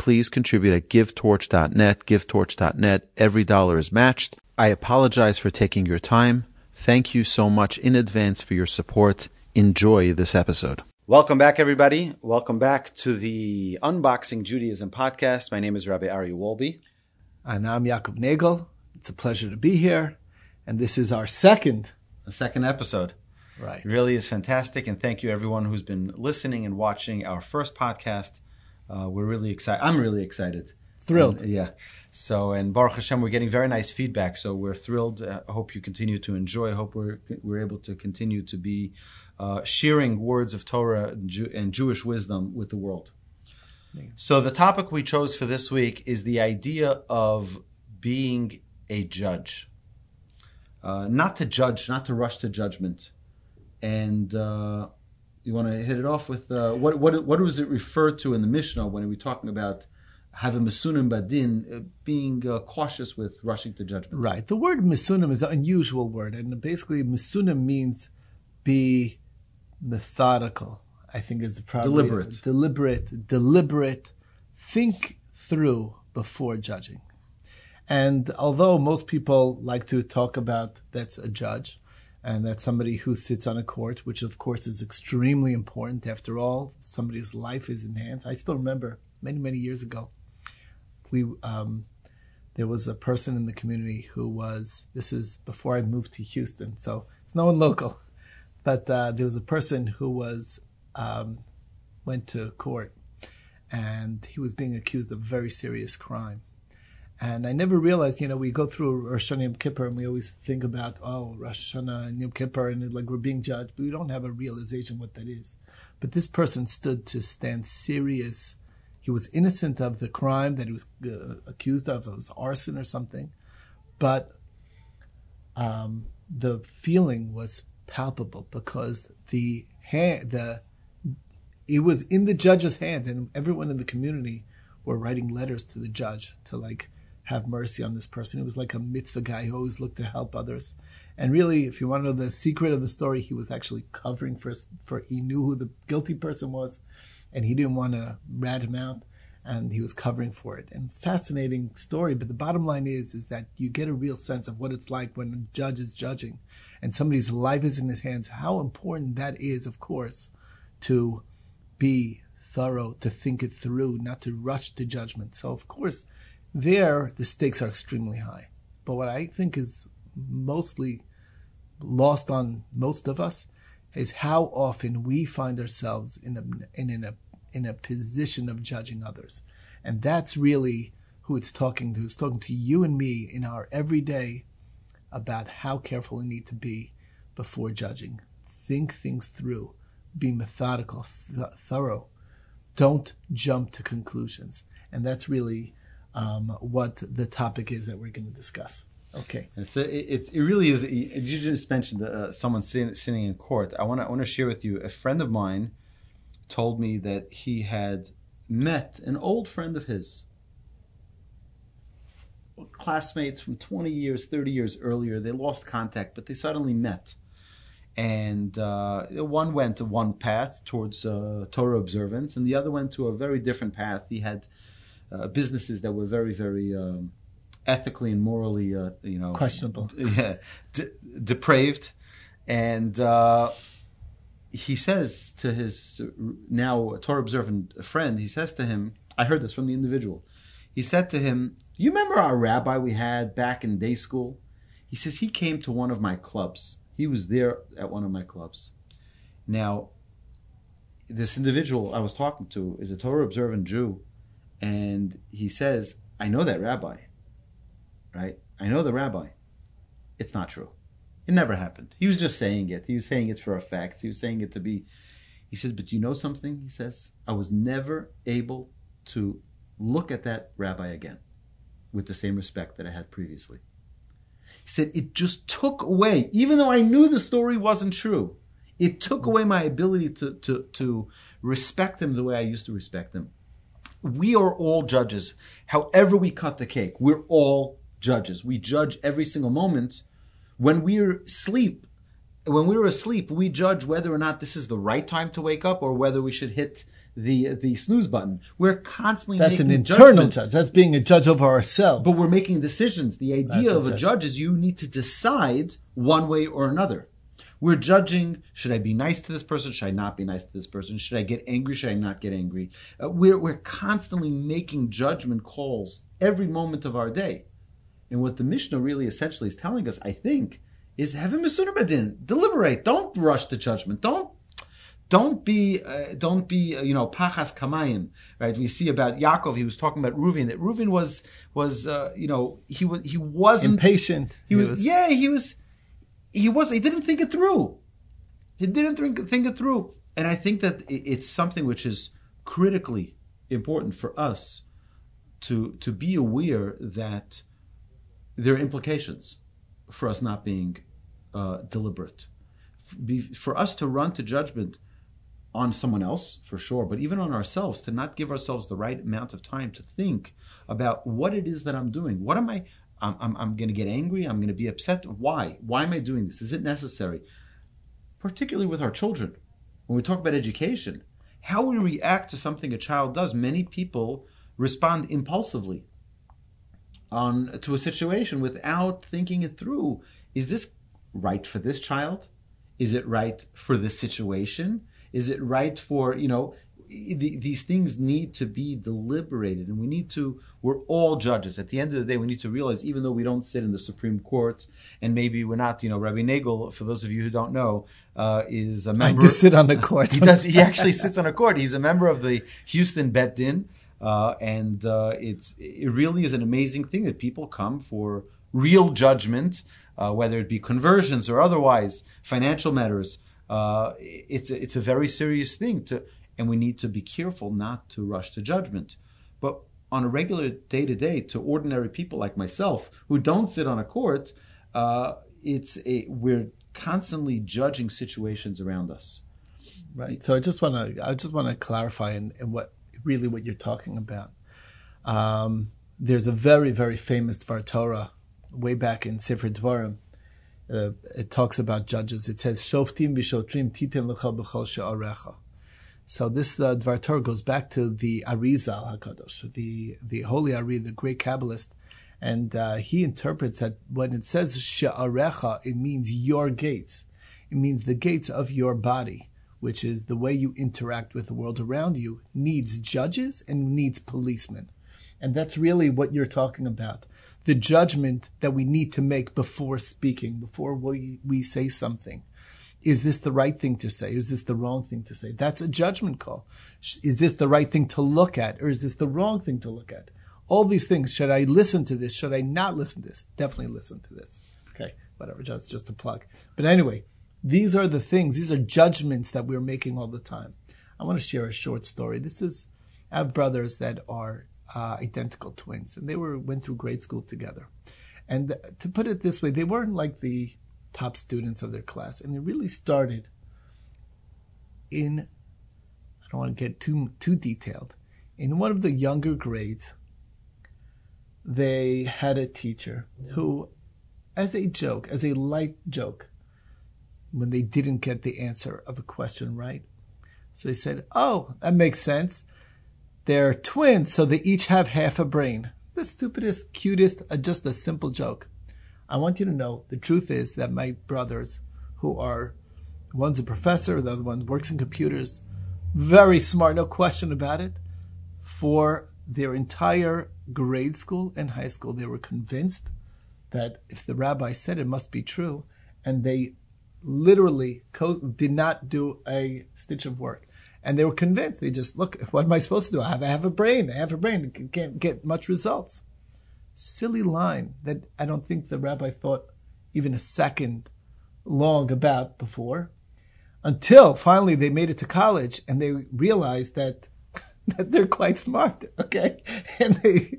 Please contribute at givetorch.net, givetorch.net. Every dollar is matched. I apologize for taking your time. Thank you so much in advance for your support. Enjoy this episode. Welcome back, everybody. Welcome back to the Unboxing Judaism podcast. My name is Rabbi Ari Wolbe. And I'm Yaakov Nagel. It's a pleasure to be here. And this is our second. The second episode. Right. It really is fantastic. And thank you, everyone who's been listening and watching our first podcast. Uh, we're really excited. I'm really excited. Thrilled. And, yeah. So, and Baruch Hashem, we're getting very nice feedback. So we're thrilled. Uh, I hope you continue to enjoy. I hope we're, we're able to continue to be uh, sharing words of Torah and, Jew- and Jewish wisdom with the world. So the topic we chose for this week is the idea of being a judge. Uh, not to judge, not to rush to judgment. And uh, you want to hit it off with uh, what what what was it referred to in the Mishnah when we were talking about having misunim badin, uh, being uh, cautious with rushing to judgment? Right. The word misunim is an unusual word, and basically misunim means be methodical. I think is the probably Deliberate. deliberate, deliberate. Think through before judging. And although most people like to talk about that's a judge, and that's somebody who sits on a court, which of course is extremely important. After all, somebody's life is in hands. I still remember many, many years ago, we um, there was a person in the community who was. This is before I moved to Houston, so it's no one local, but uh, there was a person who was um, went to court, and he was being accused of very serious crime. And I never realized, you know, we go through Rosh Hashanah Yom Kippur and we always think about, oh, Rosh Hashanah and Yom Kippur and like we're being judged, but we don't have a realization what that is. But this person stood to stand serious. He was innocent of the crime that he was uh, accused of. It was arson or something. But um, the feeling was palpable because the hand, the it was in the judge's hands, and everyone in the community were writing letters to the judge to like have mercy on this person. He was like a mitzvah guy who always looked to help others. And really, if you want to know the secret of the story, he was actually covering for for he knew who the guilty person was, and he didn't want to rat him out, and he was covering for it. And fascinating story. But the bottom line is, is that you get a real sense of what it's like when a judge is judging, and somebody's life is in his hands. How important that is, of course, to be thorough, to think it through, not to rush to judgment. So, of course, there the stakes are extremely high. But what I think is mostly lost on most of us is how often we find ourselves in a in, in a in a position of judging others, and that's really who it's talking to. It's talking to you and me in our everyday about how careful we need to be before judging. Think things through, be methodical, th- thorough. Don't jump to conclusions, and that's really um, what the topic is that we're going to discuss. Okay. And so it, it really is. You just mentioned uh, someone sitting, sitting in court. I want to want to share with you. A friend of mine told me that he had met an old friend of his, classmates from 20 years, 30 years earlier. They lost contact, but they suddenly met. And uh, one went to one path towards uh, Torah observance, and the other went to a very different path. He had uh, businesses that were very, very um, ethically and morally, uh, you know, Questionable. yeah, de- depraved. And uh, he says to his now Torah observant friend, he says to him, I heard this from the individual. He said to him, You remember our rabbi we had back in day school? He says he came to one of my clubs. He was there at one of my clubs. Now, this individual I was talking to is a Torah observant Jew, and he says, I know that rabbi, right? I know the rabbi. It's not true. It never happened. He was just saying it. He was saying it for a fact. He was saying it to be. He said, But you know something? He says, I was never able to look at that rabbi again with the same respect that I had previously. He said, It just took away, even though I knew the story wasn't true, it took away my ability to, to, to respect him the way I used to respect him. We are all judges. However, we cut the cake, we're all judges. We judge every single moment. When we're asleep, when we're asleep, we judge whether or not this is the right time to wake up or whether we should hit the the snooze button. We're constantly That's an internal judge. That's being a judge over ourselves. But we're making decisions. The idea That's of a judge. judge is you need to decide one way or another. We're judging: should I be nice to this person? Should I not be nice to this person? Should I get angry? Should I not get angry? Uh, we're we're constantly making judgment calls every moment of our day. And what the Mishnah really essentially is telling us, I think, is have a Masunim Badin. Deliberate. Don't rush to judgment. Don't don't be uh, don't be uh, you know pachaz kamayim right we see about Yaakov he was talking about Reuven that Reuven was was uh, you know he was he wasn't Impatient. he was, yeah he was he was he didn't think it through. He didn't think, think it through. And I think that it's something which is critically important for us to to be aware that there are implications for us not being uh, deliberate. Be, for us to run to judgment on someone else for sure but even on ourselves to not give ourselves the right amount of time to think about what it is that i'm doing. What am i i'm, I'm, I'm going to get angry i'm going to be upset. Why? Why am i doing this? Is it necessary? Particularly with our children. When we talk about education how we react to something a child does many people respond impulsively on to a situation without thinking it through. Is this right for this child? Is it right for this situation? Is it right for you know the, these things need to be deliberated and we need to we're all judges at the end of the day we need to realize even though we don't sit in the supreme court and maybe we're not you know rabbi nagel for those of you who don't know uh, is a member do sit on the court. he does. He actually sits on a court. He's a member of the Houston Bet Din, uh, and uh, it's it really is an amazing thing that people come for real judgment, uh, whether it be conversions or otherwise financial matters. Uh, it's a, it's a very serious thing to, and we need to be careful not to rush to judgment. But on a regular day to day, to ordinary people like myself who don't sit on a court, uh, it's a, we're constantly judging situations around us. Right. So I just want to I just want to clarify in, in what really what you're talking about. Um, there's a very very famous Dvar Torah way back in Sefer Dvarim. Uh, it talks about judges. It says Shoftim v'shotrim titen l'chol b'chol she'arecha. So this uh, Dvar Torah goes back to the Arizal Hakadosh, the the holy Ari, the great Kabbalist, and uh, he interprets that when it says she'arecha, it means your gates. It means the gates of your body, which is the way you interact with the world around you, needs judges and needs policemen. And that's really what you're talking about. The judgment that we need to make before speaking, before we, we say something. Is this the right thing to say? Is this the wrong thing to say? That's a judgment call. Is this the right thing to look at or is this the wrong thing to look at? All these things. Should I listen to this? Should I not listen to this? Definitely listen to this. Okay, whatever. That's just a plug. But anyway, these are the things, these are judgments that we're making all the time. I want to share a short story. This is, I have brothers that are uh, identical twins, and they were went through grade school together. And to put it this way, they weren't like the top students of their class, and it really started in. I don't want to get too too detailed. In one of the younger grades, they had a teacher who, as a joke, as a light joke, when they didn't get the answer of a question right. So he said, Oh, that makes sense. They're twins, so they each have half a brain. The stupidest, cutest, uh, just a simple joke. I want you to know the truth is that my brothers, who are one's a professor, the other one works in computers, very smart, no question about it, for their entire grade school and high school, they were convinced that if the rabbi said it must be true, and they literally co- did not do a stitch of work. And they were convinced. They just, look, what am I supposed to do? I have, I have a brain. I have a brain. Can't get much results. Silly line that I don't think the rabbi thought even a second long about before until finally they made it to college and they realized that that they're quite smart okay? And they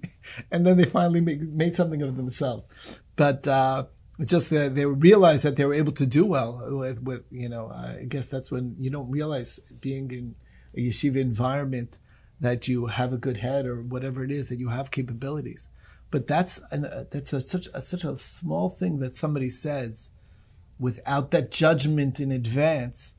and then they finally made, made something of themselves. But uh just they realized that they were able to do well with, with you know i guess that's when you don't realize being in a yeshiva environment that you have a good head or whatever it is that you have capabilities but that's an, uh, that's a, such a, such a small thing that somebody says without that judgment in advance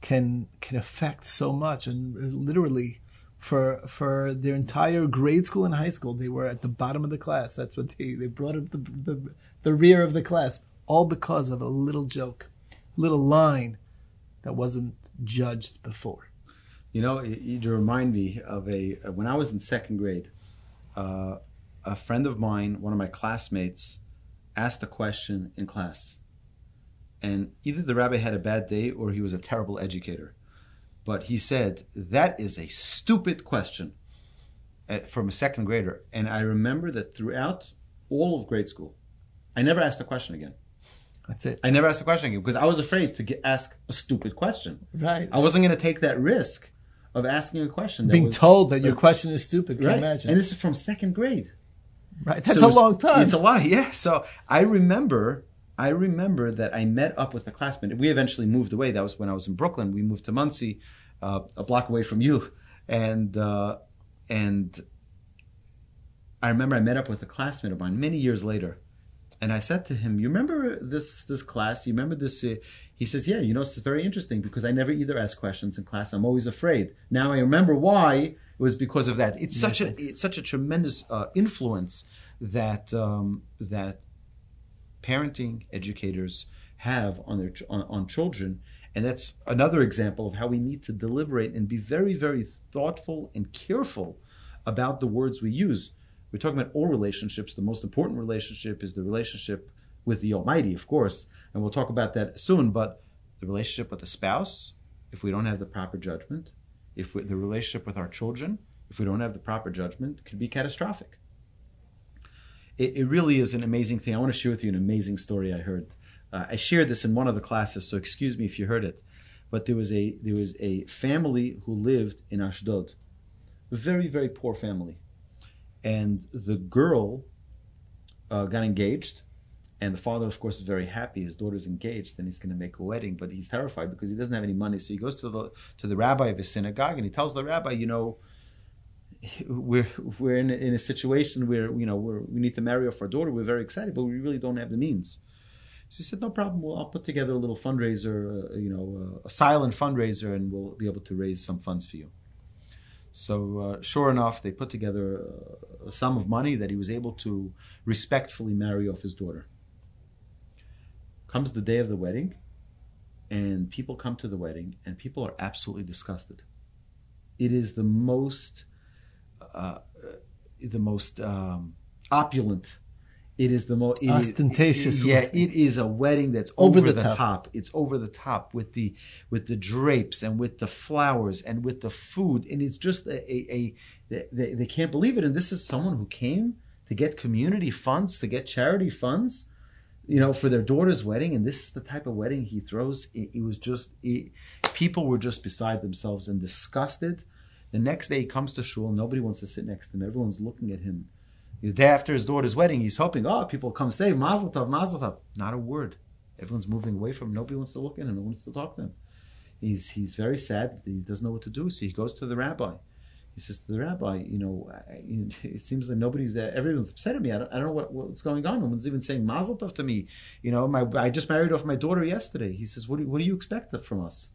can can affect so much. And literally for for their entire grade school and high school they were at the bottom of the class. That's what they they brought up the the, the rear of the class all because of a little joke little line that wasn't judged before. You know you remind me of a when i was in second grade uh, a friend of mine one of my classmates asked a question in class and either the rabbi had a bad day or he was a terrible educator. But he said, That is a stupid question uh, from a second grader. And I remember that throughout all of grade school, I never asked a question again. That's it. I never asked a question again because I was afraid to get, ask a stupid question. Right. I wasn't going to take that risk of asking a question. Being was, told that your question is stupid. Can right? you imagine? And this is from second grade. Right. That's so a long time. It's a lot. Yeah. So I remember I remember that I met up with a classmate. We eventually moved away. That was when I was in Brooklyn. We moved to Monsey, uh, a block away from you, and uh, and I remember I met up with a classmate of mine many years later, and I said to him, "You remember this this class? You remember this?" Uh, he says, "Yeah. You know, it's very interesting because I never either ask questions in class. I'm always afraid. Now I remember why." It was because of that. It's such a it's such a tremendous uh, influence that um, that parenting educators have on their on, on children. And that's another example of how we need to deliberate and be very very thoughtful and careful about the words we use. We're talking about all relationships. The most important relationship is the relationship with the almighty of course. And we'll talk about that soon. But the relationship with the spouse if we don't have the proper judgment if we, the relationship with our children if we don't have the proper judgment could be catastrophic it, it, really is an amazing thing. I want to share with you an amazing story I heard. Uh, I shared this in one of the classes, so excuse me if you heard it. But there was a there was a family who lived in Ashdod, a very very poor family, and the girl uh, got engaged, and the father, of course, is very happy. His daughter's engaged, and he's going to make a wedding, but he's terrified because he doesn't have any money. So he goes to the to the rabbi of his synagogue, and he tells the rabbi, you know we're we're in a, in a situation where you know we need to marry off our daughter. We're very excited, but we really don't have the means. She said, "No problem. Well, I'll put together a little fundraiser, uh, you know, uh, a silent fundraiser, and we'll be able to raise some funds for you." So, uh, sure enough, they put together a, a sum of money that he was able to respectfully marry off his daughter. Comes the day of the wedding, and people come to the wedding, and people are absolutely disgusted. It is the most uh, the most um, opulent. It is the most ostentatious. yeah, it is a wedding that's over, over the, the top. top. It's over the top with the with the drapes and with the flowers and with the food, and it's just a, a, a they, they can't believe it. And this is someone who came to get community funds, to get charity funds, you know, for their daughter's wedding. And this is the type of wedding he throws. It, it was just it, people were just beside themselves and disgusted the next day he comes to shul, nobody wants to sit next to him. Everyone's looking at him. The day after his daughter's wedding, he's hoping, oh, people come say, Mazel Tov, Mazel Tov. Not a word. Everyone's moving away from him. Nobody wants to look at him. No one wants to talk to him. He's, he's very sad. He doesn't know what to do. So he goes to the rabbi. He says to the rabbi, you know, it seems like nobody's, uh, everyone's upset at me. I don't, I don't know what, what's going on. No one's even saying Mazel Tov to me. You know, my, I just married off my daughter yesterday. He says, what do, what do you expect from us?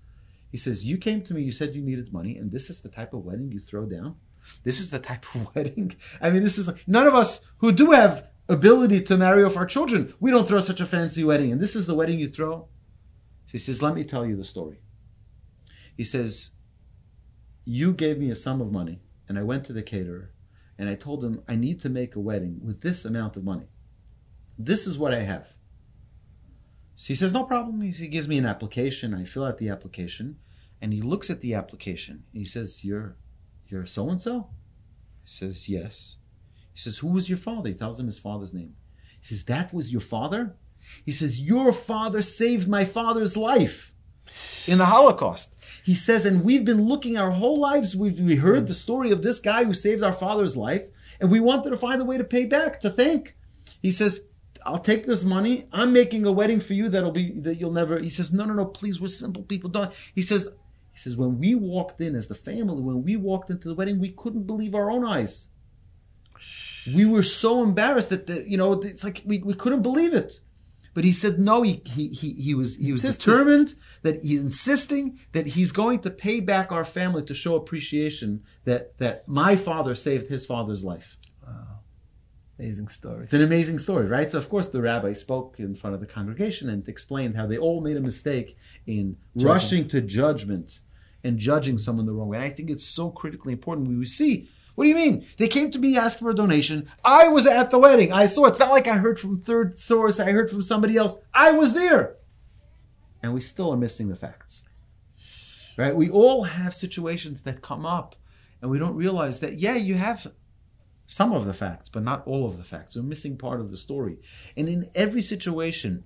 He says, You came to me, you said you needed money, and this is the type of wedding you throw down? This is the type of wedding. I mean, this is like none of us who do have ability to marry off our children, we don't throw such a fancy wedding. And this is the wedding you throw? He says, Let me tell you the story. He says, You gave me a sum of money, and I went to the caterer, and I told him, I need to make a wedding with this amount of money. This is what I have. So he says, no problem. He, gives me an application. I fill out the application, and he looks at the application. And he says, "You're, you're so and so." He says, "Yes." He says, "Who was your father?" He tells him his father's name. He says, "That was your father." He says, "Your father saved my father's life in the Holocaust." He says, and we've been looking our whole lives. We've we heard the story of this guy who saved our father's life, and we wanted to find a way to pay back, to thank. He says, I'll take this money. I'm making a wedding for you that'll be that you'll never. He says, no, no, no, please, we're simple people. Don't. He says, he says, when we walked in as the family, when we walked into the wedding, we couldn't believe our own eyes. We were so embarrassed that the, you know it's like we, we couldn't believe it. But he said no. He he he, he was he was Insisted. determined that he's insisting that he's going to pay back our family to show appreciation that that my father saved his father's life. Wow, amazing story. It's an amazing story, right? So, of course, the rabbi spoke in front of the congregation and explained how they all made a mistake in rushing to judgment and judging someone the wrong way. And I think it's so critically important. We see, what do you mean? They came to me ask for a donation. I was at the wedding. I saw. It's not like I heard from third source. I heard from somebody else. I was there, and we still are missing the facts. Right? We all have situations that come up, and we don't realize that. Yeah, you have some of the facts, but not all of the facts. We're missing part of the story. And in every situation,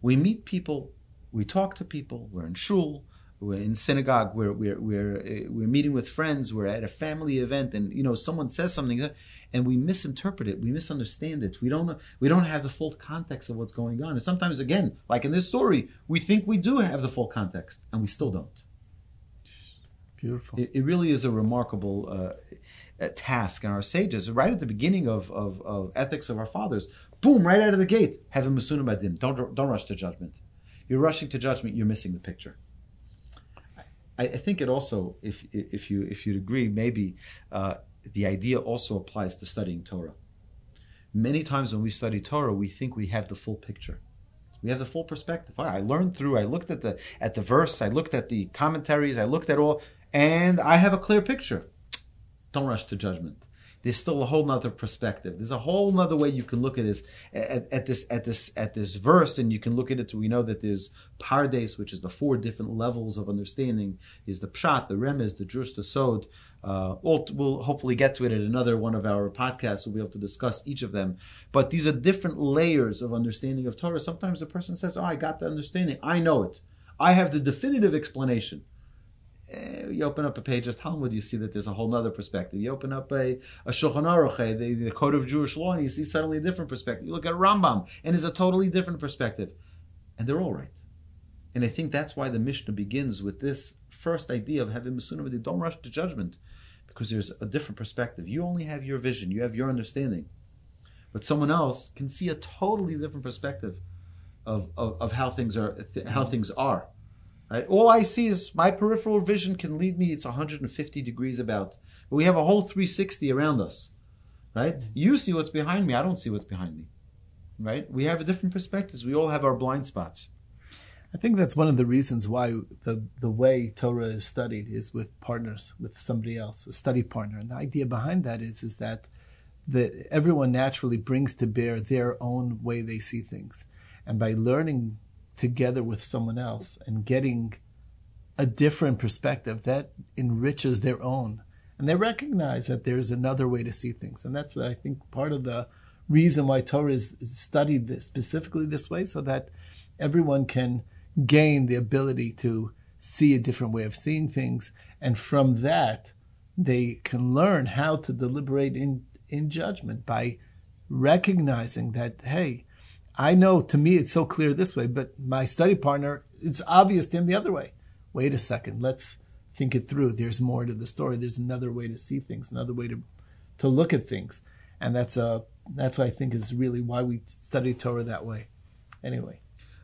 we meet people, we talk to people, we're in shul, we're in synagogue, we're, we're, we're, uh, we're meeting with friends, we're at a family event, and you know someone says something, and we misinterpret it, we misunderstand it, we don't we don't have the full context of what's going on. And sometimes, again, like in this story, we think we do have the full context, and we still don't. Beautiful. It, it really is a remarkable uh, task. And our sages, right at the beginning of, of, of ethics of our fathers, boom, right out of the gate, have a masunim badin. Don't don't rush to judgment. You're rushing to judgment. You're missing the picture. I, I think it also, if if you if you'd agree, maybe uh, the idea also applies to studying Torah. Many times when we study Torah, we think we have the full picture. We have the full perspective. I learned through. I looked at the at the verse. I looked at the commentaries. I looked at all, and I have a clear picture. Don't rush to judgment. There's still a whole nother perspective. There's a whole nother way you can look at this at, at this at this at this verse, and you can look at it. We know that there's pardes, which is the four different levels of understanding. Is the pshat, the remez, the drush, the sod. Uh, we'll, we'll hopefully get to it in another one of our podcasts. We'll be able to discuss each of them. But these are different layers of understanding of Torah. Sometimes a person says, "Oh, I got the understanding. I know it. I have the definitive explanation." Eh, you open up a page of Talmud, you see that there's a whole other perspective. You open up a, a Shulchan Aruch, eh, the, the Code of Jewish Law, and you see suddenly a different perspective. You look at Rambam, and it's a totally different perspective. And they're all right. And I think that's why the Mishnah begins with this first idea of having Masunim. Don't rush to judgment, because there's a different perspective. You only have your vision, you have your understanding. But someone else can see a totally different perspective of, of, of how things are how things are. Right? All I see is my peripheral vision can lead me. It's 150 degrees about, but we have a whole 360 around us. Right? You see what's behind me. I don't see what's behind me. Right? We have different perspectives. We all have our blind spots. I think that's one of the reasons why the the way Torah is studied is with partners, with somebody else, a study partner. And the idea behind that is is that the everyone naturally brings to bear their own way they see things, and by learning together with someone else and getting a different perspective that enriches their own, and they recognize that there's another way to see things, and that's I think part of the reason why Torah is studied this, specifically this way, so that everyone can gain the ability to see a different way of seeing things, and from that they can learn how to deliberate in in judgment by recognizing that hey, I know to me it's so clear this way, but my study partner it's obvious to him the other way. Wait a second, let's think it through. There's more to the story. There's another way to see things, another way to to look at things, and that's a that's what I think is really why we study Torah that way. Anyway.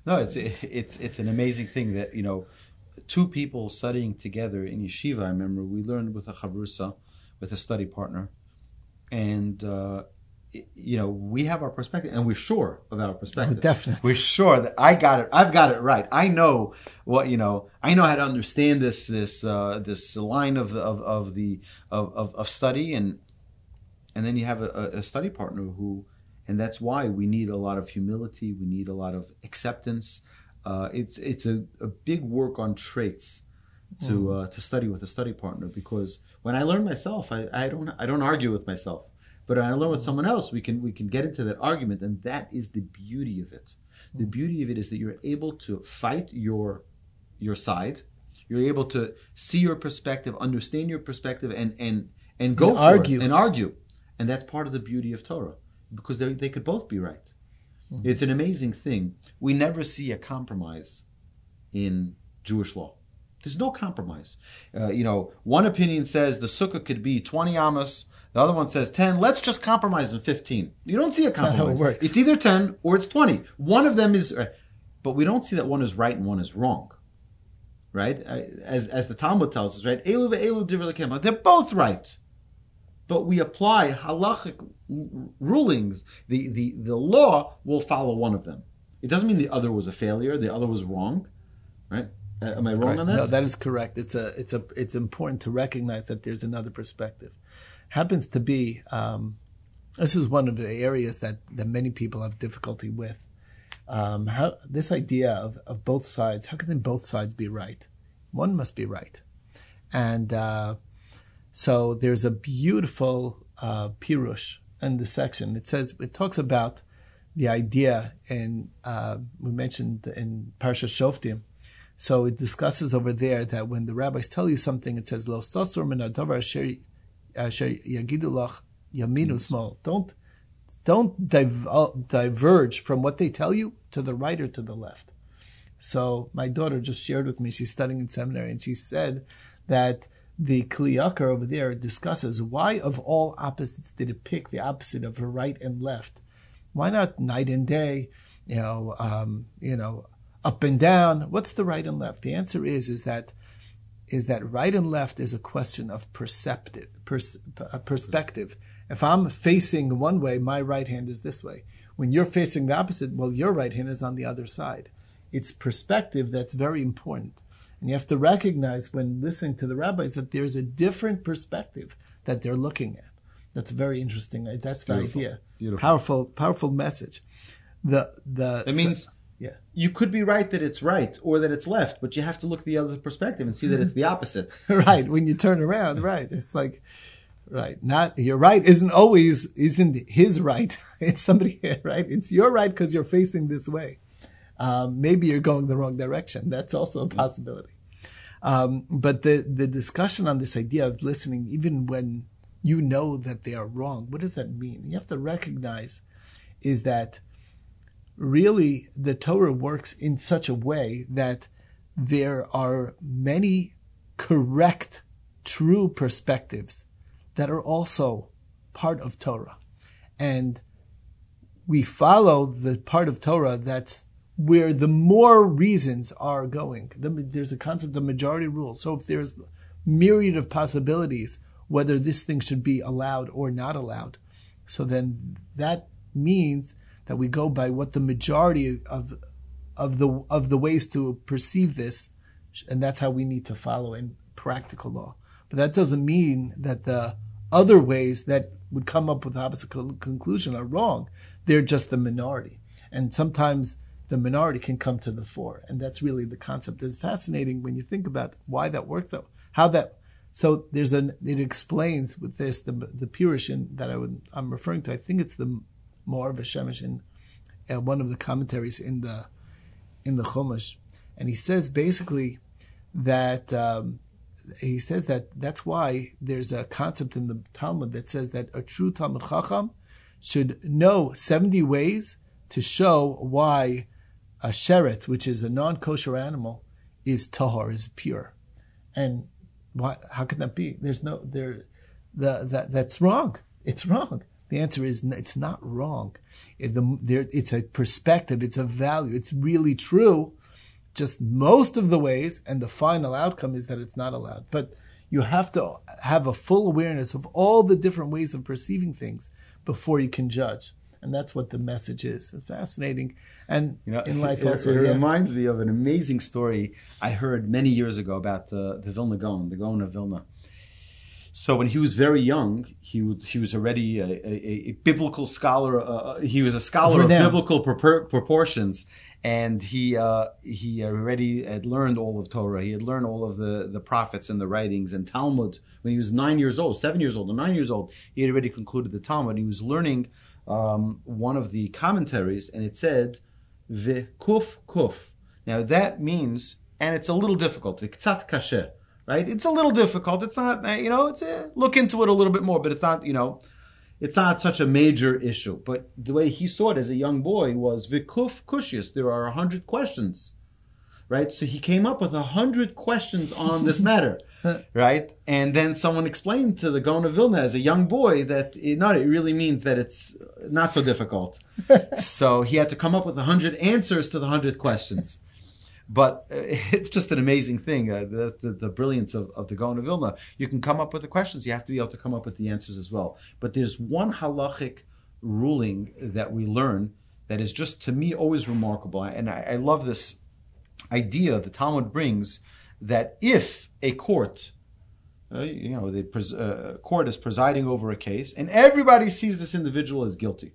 No, it's it's it's an amazing thing that you know, two people studying together in yeshiva. I remember we learned with a chavrusa, with a study partner, and uh, you know we have our perspective, and we're sure of our perspective. Oh, definitely, we're sure that I got it. I've got it right. I know what you know. I know how to understand this this uh, this line of the of, of the of, of, of study, and and then you have a, a study partner who and that's why we need a lot of humility. We need a lot of acceptance. Uh, it's it's a, a big work on traits to mm. uh, to study with a study partner because when I learn myself, I, I don't I don't argue with myself. But I learn with someone else, we can we can get into that argument, and that is the beauty of it. The mm. beauty of it is that you're able to fight your your side. You're able to see your perspective, understand your perspective, and and and go and argue it, and argue, and that's part of the beauty of Torah because they they could both be right. Mm-hmm. It's an amazing thing. We never see a compromise in Jewish law. There's no compromise. Uh, you know, one opinion says the sukkah could be 20 amos, the other one says 10. Let's just compromise in 15. You don't see a compromise. It it's either 10 or it's 20. One of them is, but we don't see that one is right and one is wrong. Right? As, as the Talmud tells us, right? Elu ve'elu They're both right but we apply halachic rulings, the, the, the law will follow one of them. It doesn't mean the other was a failure, the other was wrong, right? Uh, am I That's wrong on that? No, that is correct. It's a, it's a, it's important to recognize that there's another perspective. Happens to be, um, this is one of the areas that, that many people have difficulty with. Um, how this idea of, of both sides, how can both sides be right? One must be right, and uh, so there's a beautiful uh, pirush in the section. It says it talks about the idea, and uh, we mentioned in Parsha Shoftim. So it discusses over there that when the rabbis tell you something, it says lo sosur min adavar yagidu lach yaminu smol. Don't don't diverge from what they tell you to the right or to the left. So my daughter just shared with me. She's studying in seminary, and she said that the Kli Yakar over there discusses why of all opposites did it pick the opposite of right and left? Why not night and day? You know, um, you know, up and down. What's the right and left? The answer is is that is that right and left is a question of perceptive pers- uh, perspective. If I'm facing one way, my right hand is this way. When you're facing the opposite, well, your right hand is on the other side. It's perspective that's very important. And you have to recognize when listening to the rabbis that there's a different perspective that they're looking at. That's very interesting. That's the idea. Beautiful. Powerful, powerful message. The the it means so, yeah. You could be right that it's right or that it's left, but you have to look the other perspective and see that it's the opposite. right. When you turn around, right. It's like right. Not your right isn't always isn't his right. It's somebody right. It's your right because you're facing this way. Um, maybe you're going the wrong direction. That's also a possibility. Um, but the, the discussion on this idea of listening, even when you know that they are wrong, what does that mean? You have to recognize is that really the Torah works in such a way that there are many correct, true perspectives that are also part of Torah. And we follow the part of Torah that's where the more reasons are going. There's a concept of majority rule. So if there's myriad of possibilities whether this thing should be allowed or not allowed, so then that means that we go by what the majority of of the of the ways to perceive this, and that's how we need to follow in practical law. But that doesn't mean that the other ways that would come up with the opposite conclusion are wrong. They're just the minority, and sometimes the minority can come to the fore. And that's really the concept. It's fascinating when you think about why that works out, how that. So there's an, it explains with this, the, the Pirush that I would, I'm referring to, I think it's the Maor Shemesh in uh, one of the commentaries in the, in the Chumash. And he says basically that, um, he says that that's why there's a concept in the Talmud that says that a true Talmud Chacham should know 70 ways to show why a sheretz, which is a non-kosher animal, is tahor, is pure. And why, how can that be? There's no there, the, that that's wrong. It's wrong. The answer is it's not wrong. It, it's a perspective. It's a value. It's really true. Just most of the ways, and the final outcome is that it's not allowed. But you have to have a full awareness of all the different ways of perceiving things before you can judge and that's what the message is. It's fascinating, and you know, in life it, also. It, yeah. reminds me of an amazing story I heard many years ago about the the Vilna Gaon, the Gaon of Vilna. So when he was very young, he he was already a, a, a biblical scholar. Uh, he was a scholar of biblical propor- proportions, and he uh, he already had learned all of Torah. He had learned all of the the prophets and the writings and Talmud when he was nine years old, seven years old, or nine years old. He had already concluded the Talmud. He was learning um, one of the commentaries, and it said "V'kuf kuf." Now that means, and it's a little difficult. V'ktzat kasher right? It's a little difficult. It's not, uh, you know, it's a, look into it a little bit more, but it's not, you know, it's not such a major issue. But the way he saw it as a young boy was vikuf kushius. There are a hundred questions, right? So he came up with a hundred questions on this matter, right? And then someone explained to the Gaon of Vilna as a young boy that it, not it really means that it's not so difficult. so he had to come up with a hundred answers to the hundred questions but uh, it's just an amazing thing. Uh, the, the, the brilliance of, of the Gaon of Vilna. You can come up with the questions. You have to be able to come up with the answers as well. But there's one halachic ruling that we learn that is just to me always remarkable, and I, I love this idea the Talmud brings that if a court, uh, you know, the pres- uh, court is presiding over a case, and everybody sees this individual as guilty,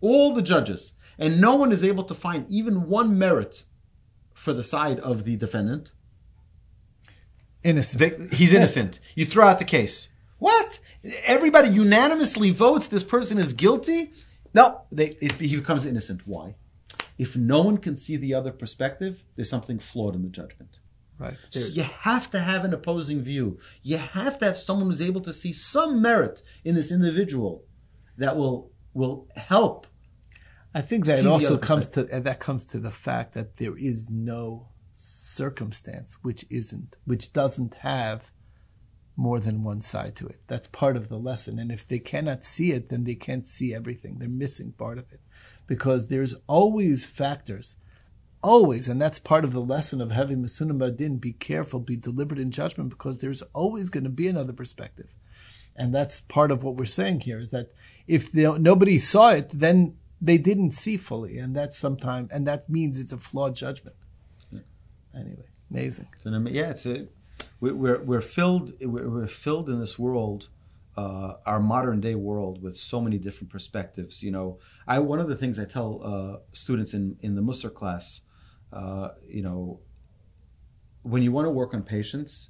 all the judges, and no one is able to find even one merit for the side of the defendant. Innocent. They, he's innocent. You throw out the case. What? Everybody unanimously votes this person is guilty? No, they, it, he becomes innocent. Why? If no one can see the other perspective, there's something flawed in the judgment. right. So you have to have an opposing view. You have to have someone who's able to see some merit in this individual that will will help. I think that it also comes to that comes to the fact that there is no circumstance which isn't which doesn't have more than one side to it. That's part of the lesson. And if they cannot see it, then they can't see everything. They're missing part of it. Because there's always factors. Always, and that's part of the lesson of having Masunim Badin, be careful, be deliberate in judgment, because there's always going to be another perspective. And that's part of what we're saying here is that if they, nobody saw it, then they didn't see fully, and that's sometimes, and that means it's a flawed judgment. Anyway, amazing. It's an, yeah, it's a, we- we're we're filled we're filled in this world, uh, our modern day world, with so many different perspectives. You know, I one of the things I tell uh, students in in the Musar class, uh, you know, when you want to work on patience,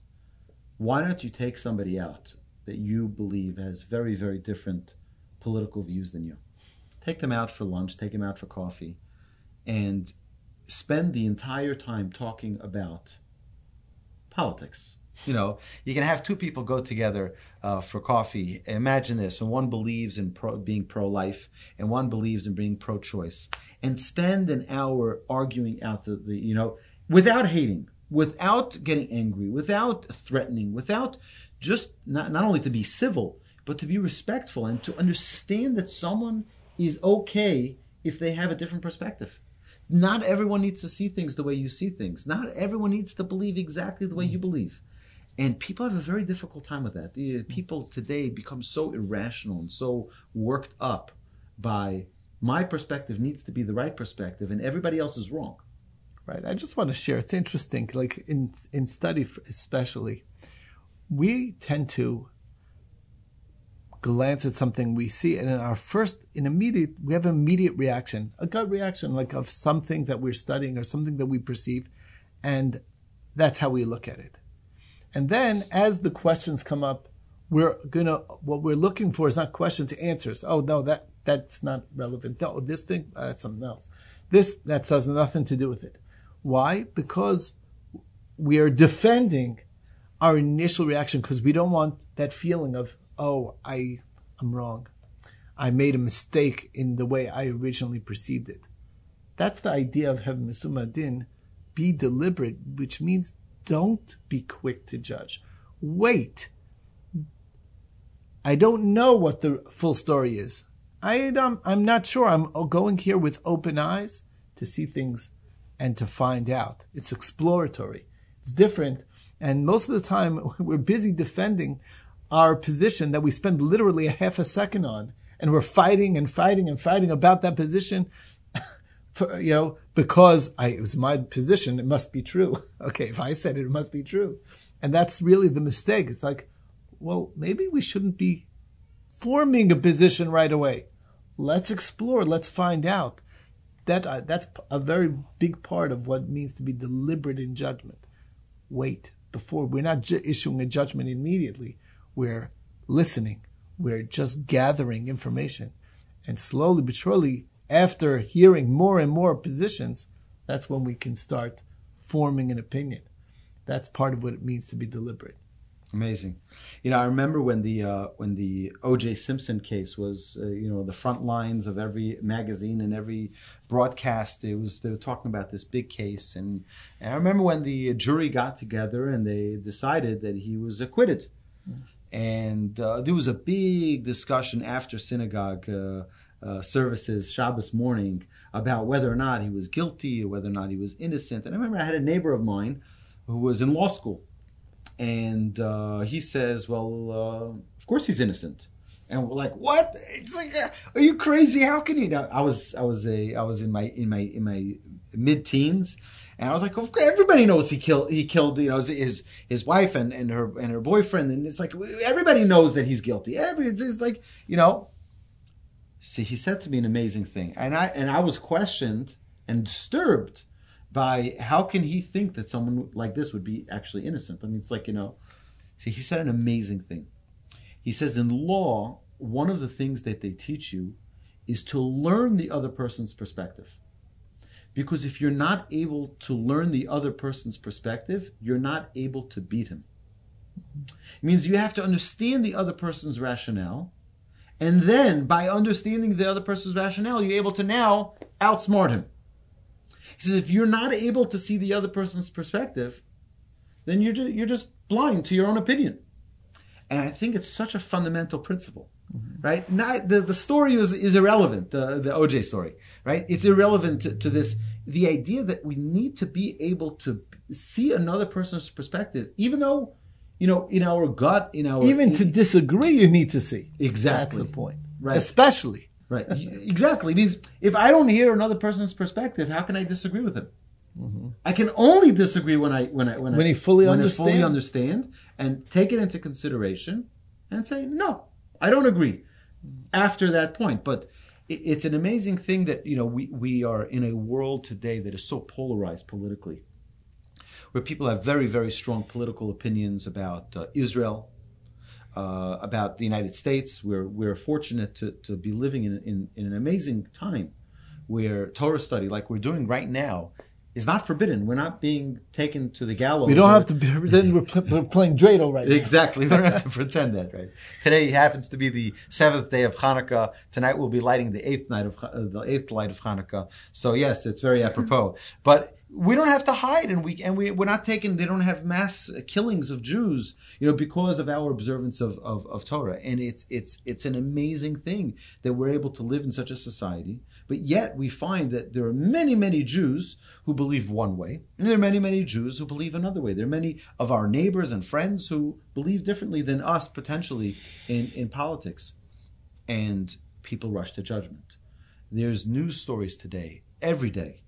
why don't you take somebody out that you believe has very very different political views than you? Take them out for lunch. Take them out for coffee, and spend the entire time talking about politics. You know, you can have two people go together uh, for coffee. Imagine this: and one believes in pro, being pro-life, and one believes in being pro-choice, and spend an hour arguing out the, the you know, without hating, without getting angry, without threatening, without just not not only to be civil, but to be respectful and to understand that someone is okay if they have a different perspective. Not everyone needs to see things the way you see things. Not everyone needs to believe exactly the way you mm. believe. And people have a very difficult time with that. The uh, people today become so irrational and so worked up by my perspective needs to be the right perspective and everybody else is wrong. Right. I just want to share. It's interesting. Like in in study, especially, we tend to glance at something we see, and in our first, in immediate, we have an immediate reaction, a gut reaction, like of something that we're studying or something that we perceive, and that's how we look at it. And then, as the questions come up, we're gonna what we're looking for is not questions, answers. Oh no, that that's not relevant. Oh, this thing uh, that's something else. This that has nothing to do with it. Why? Because we are defending our initial reaction because we don't want that feeling of oh I I'm wrong. I made a mistake in the way I originally perceived it. That's the idea of having Misuma Din. Be deliberate, which means don't be quick to judge. Wait. I don't know what the full story is. I, am I'm not sure. I'm going here with open eyes to see things and to find out. It's exploratory. It's different. And most of the time, we're busy defending our position that we spend literally a half a second on. And we're fighting and fighting and fighting about that position. For, you know, because I, it was my position, it must be true. Okay, if I said it, it must be true. And that's really the mistake. It's like, well, maybe we shouldn't be forming a position right away. Let's explore. Let's find out. That uh, that's a very big part of what it means to be deliberate in judgment. Wait before we're not ju- issuing a judgment immediately. We're listening. We're just gathering information, and slowly but surely, after hearing more and more positions, that's when we can start forming an opinion. That's part of what it means to be deliberate. Amazing. You know, I remember when the uh, when the O.J. Simpson case was, uh, you know, the front lines of every magazine and every broadcast. It was they were talking about this big case, and, and I remember when the jury got together and they decided that he was acquitted, and uh, there was a big discussion after synagogue uh, uh, services Shabbos morning about whether or not he was guilty or whether or not he was innocent. And I remember I had a neighbor of mine who was in law school and uh, he says, "Well, of course he's innocent." And we're like, "What? It's like, are you crazy? How can you?" I was, I was a, I was in my, in my, in my mid-teens, and I was like, "Of course, everybody knows he killed, he killed, you know, his his wife and and her and her boyfriend, and it's like everybody knows that he's guilty. Every, it's, it's like, you know." See, he said to me an amazing thing, and I and I was questioned and disturbed by how can he think that someone like this would be actually innocent? I mean, it's like, you know, see, he said an amazing thing. He says, in law, one of the things that they teach you is to learn the other person's perspective. Because if you're not able to learn the other person's perspective, you're not able to beat him. It means you have to understand the other person's rationale. And then by understanding the other person's rationale, you're able to now outsmart him. He says if you're not able to see the other person's perspective, then you're just, you're just blind to your own opinion. And I think it's such a fundamental principle, mm-hmm. right? Not, the, the story is, is irrelevant, the, the OJ story, right? It's irrelevant to, to this, the idea that we need to be able to see another person's perspective, even though, you know, in our gut, in our. Even in, to disagree, you need to see. Exactly. That's the point. Right. Especially Right. exactly. Because if I don't hear another person's perspective, how can I disagree with him? Mm-hmm. I can only disagree when I when I when, when I, you fully when understand. I fully understand and take it into consideration and say no, I don't agree. After that point, but it, it's an amazing thing that you know we we are in a world today that is so polarized politically, where people have very very strong political opinions about uh, Israel, uh, about the United States. We're, we're fortunate to, to be living in, in, in, an amazing time where Torah study, like we're doing right now, is not forbidden. We're not being taken to the gallows. We don't or, have to. Be, then we're, pl- we're playing dreidel right now. Exactly. We don't have to pretend that, right? Today happens to be the seventh day of Hanukkah. Tonight we'll be lighting the eighth night of uh, the eighth light of Hanukkah. So yes, it's very apropos. But we don't have to hide and we and we, we're not taking they don't have mass killings of Jews you know because of our observance of, of, of Torah and it's it's it's an amazing thing that we're able to live in such a society but yet we find that there are many many Jews who believe one way and there are many many Jews who believe another way. There are many of our neighbors and friends who believe differently than us potentially in in politics. And people rush to judgment. There's news stories today every day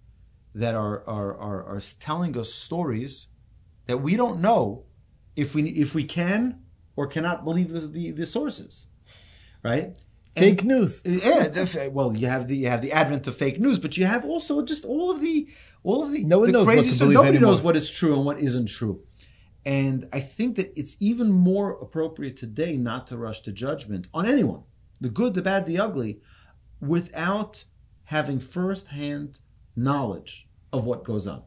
that are, are, are, are telling us stories that we don't know if we, if we can or cannot believe the, the, the sources, right? Fake and, news. Yeah, uh, well, you have the you have the advent of fake news, but you have also just all of the all of the no one the knows crazy what. Nobody anymore. knows what is true and what isn't true. And I think that it's even more appropriate today not to rush to judgment on anyone, the good, the bad, the ugly, without having firsthand knowledge of what goes on.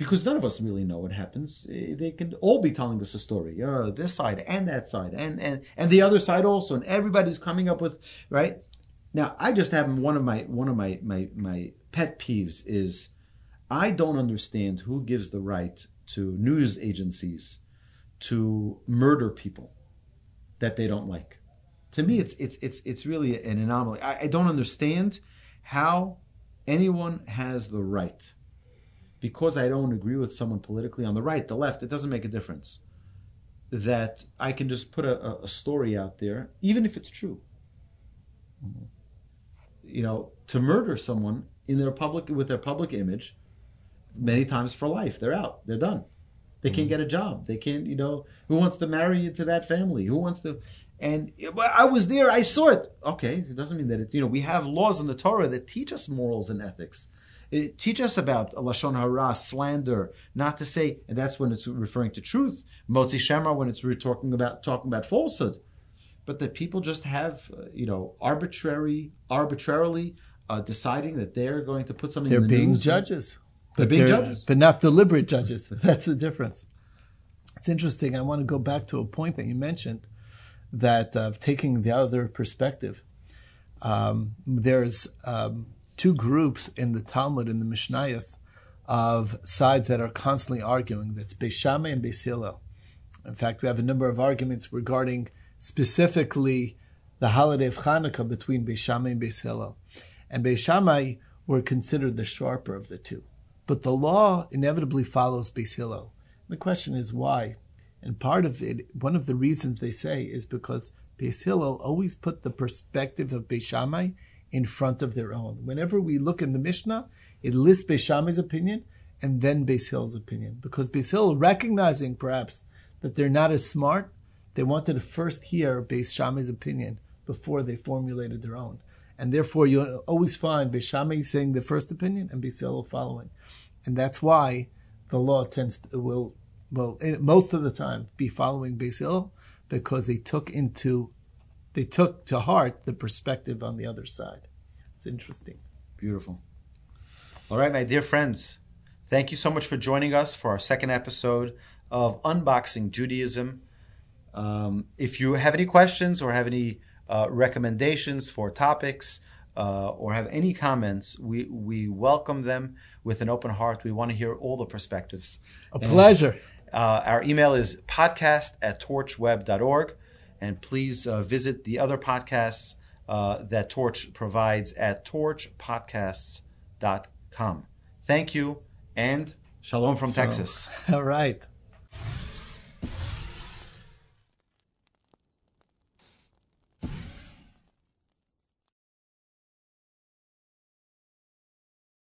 Because none of us really know what happens. Eh, they can all be telling us a story. This side and that side and, and, and the other side also. And everybody's coming up with, right? Now, I just have one of my, one of my, my, my pet peeves is I don't understand who gives the right to news agencies to murder people that they don't like. To me, it's, it's, it's, it's really an anomaly. I, I don't understand how anyone has the right, because I don't agree with someone politically on the right, the left, it doesn't make a difference, that I can just put a, a story out there, even if it's true. Mm-hmm. You know, to murder someone in their public with their public image, many times for life, they're out, they're done. They can't get a job. They can't, you know, who wants to marry into that family? Who wants to? And but I was there. I saw it. Okay, it doesn't mean that it's you know we have laws in the Torah that teach us morals and ethics. It teach us about lashon hara, slander, not to say, and that's when it's referring to truth. Motzi shem ra when it's talking about talking about falsehood. But that people just have, uh, you know, arbitrary, arbitrarily uh, deciding that they're going to put something. They're in the being news. judges. They're being judges. but not deliberate judges. That's the difference. It's interesting. I want to go back to a point that you mentioned that of taking the other perspective. Um, there's um, two groups in the Talmud in the Mishnayos of sides that are constantly arguing. That's Beis Shammai and Beis Hillel. In fact, we have a number of arguments regarding specifically the holiday of Hanukkah between Beis Shammai and Beis Hillel. And Beis Shammai were considered the sharper of the two. But the law inevitably follows Beis Hillel. The question is why? And part of it, one of the reasons they say is because Beis Hillel always put the perspective of Beis Shammai in front of their own. Whenever we look in the Mishnah, it lists Beis Shammai's opinion and then Beis opinion. Because Beis recognizing perhaps that they're not as smart, they wanted to first hear Beis opinion before they formulated their own. And therefore, you'll always find Beis saying the first opinion and Beis following. And that's why the law tends to, will, will most of the time be following Beis because they took into, they took to heart the perspective on the other side. It's interesting. Beautiful. All right, my dear friends, thank you so much for joining us for our second episode of Unboxing Judaism. Um, if you have any questions or have any uh, recommendations for topics uh, or have any comments, we, we welcome them with an open heart. We want to hear all the perspectives. A pleasure. Uh, our email is podcast at torchweb.org. And please uh, visit the other podcasts uh, that Torch provides at torchpodcasts.com. Thank you and shalom from So- Texas. All right.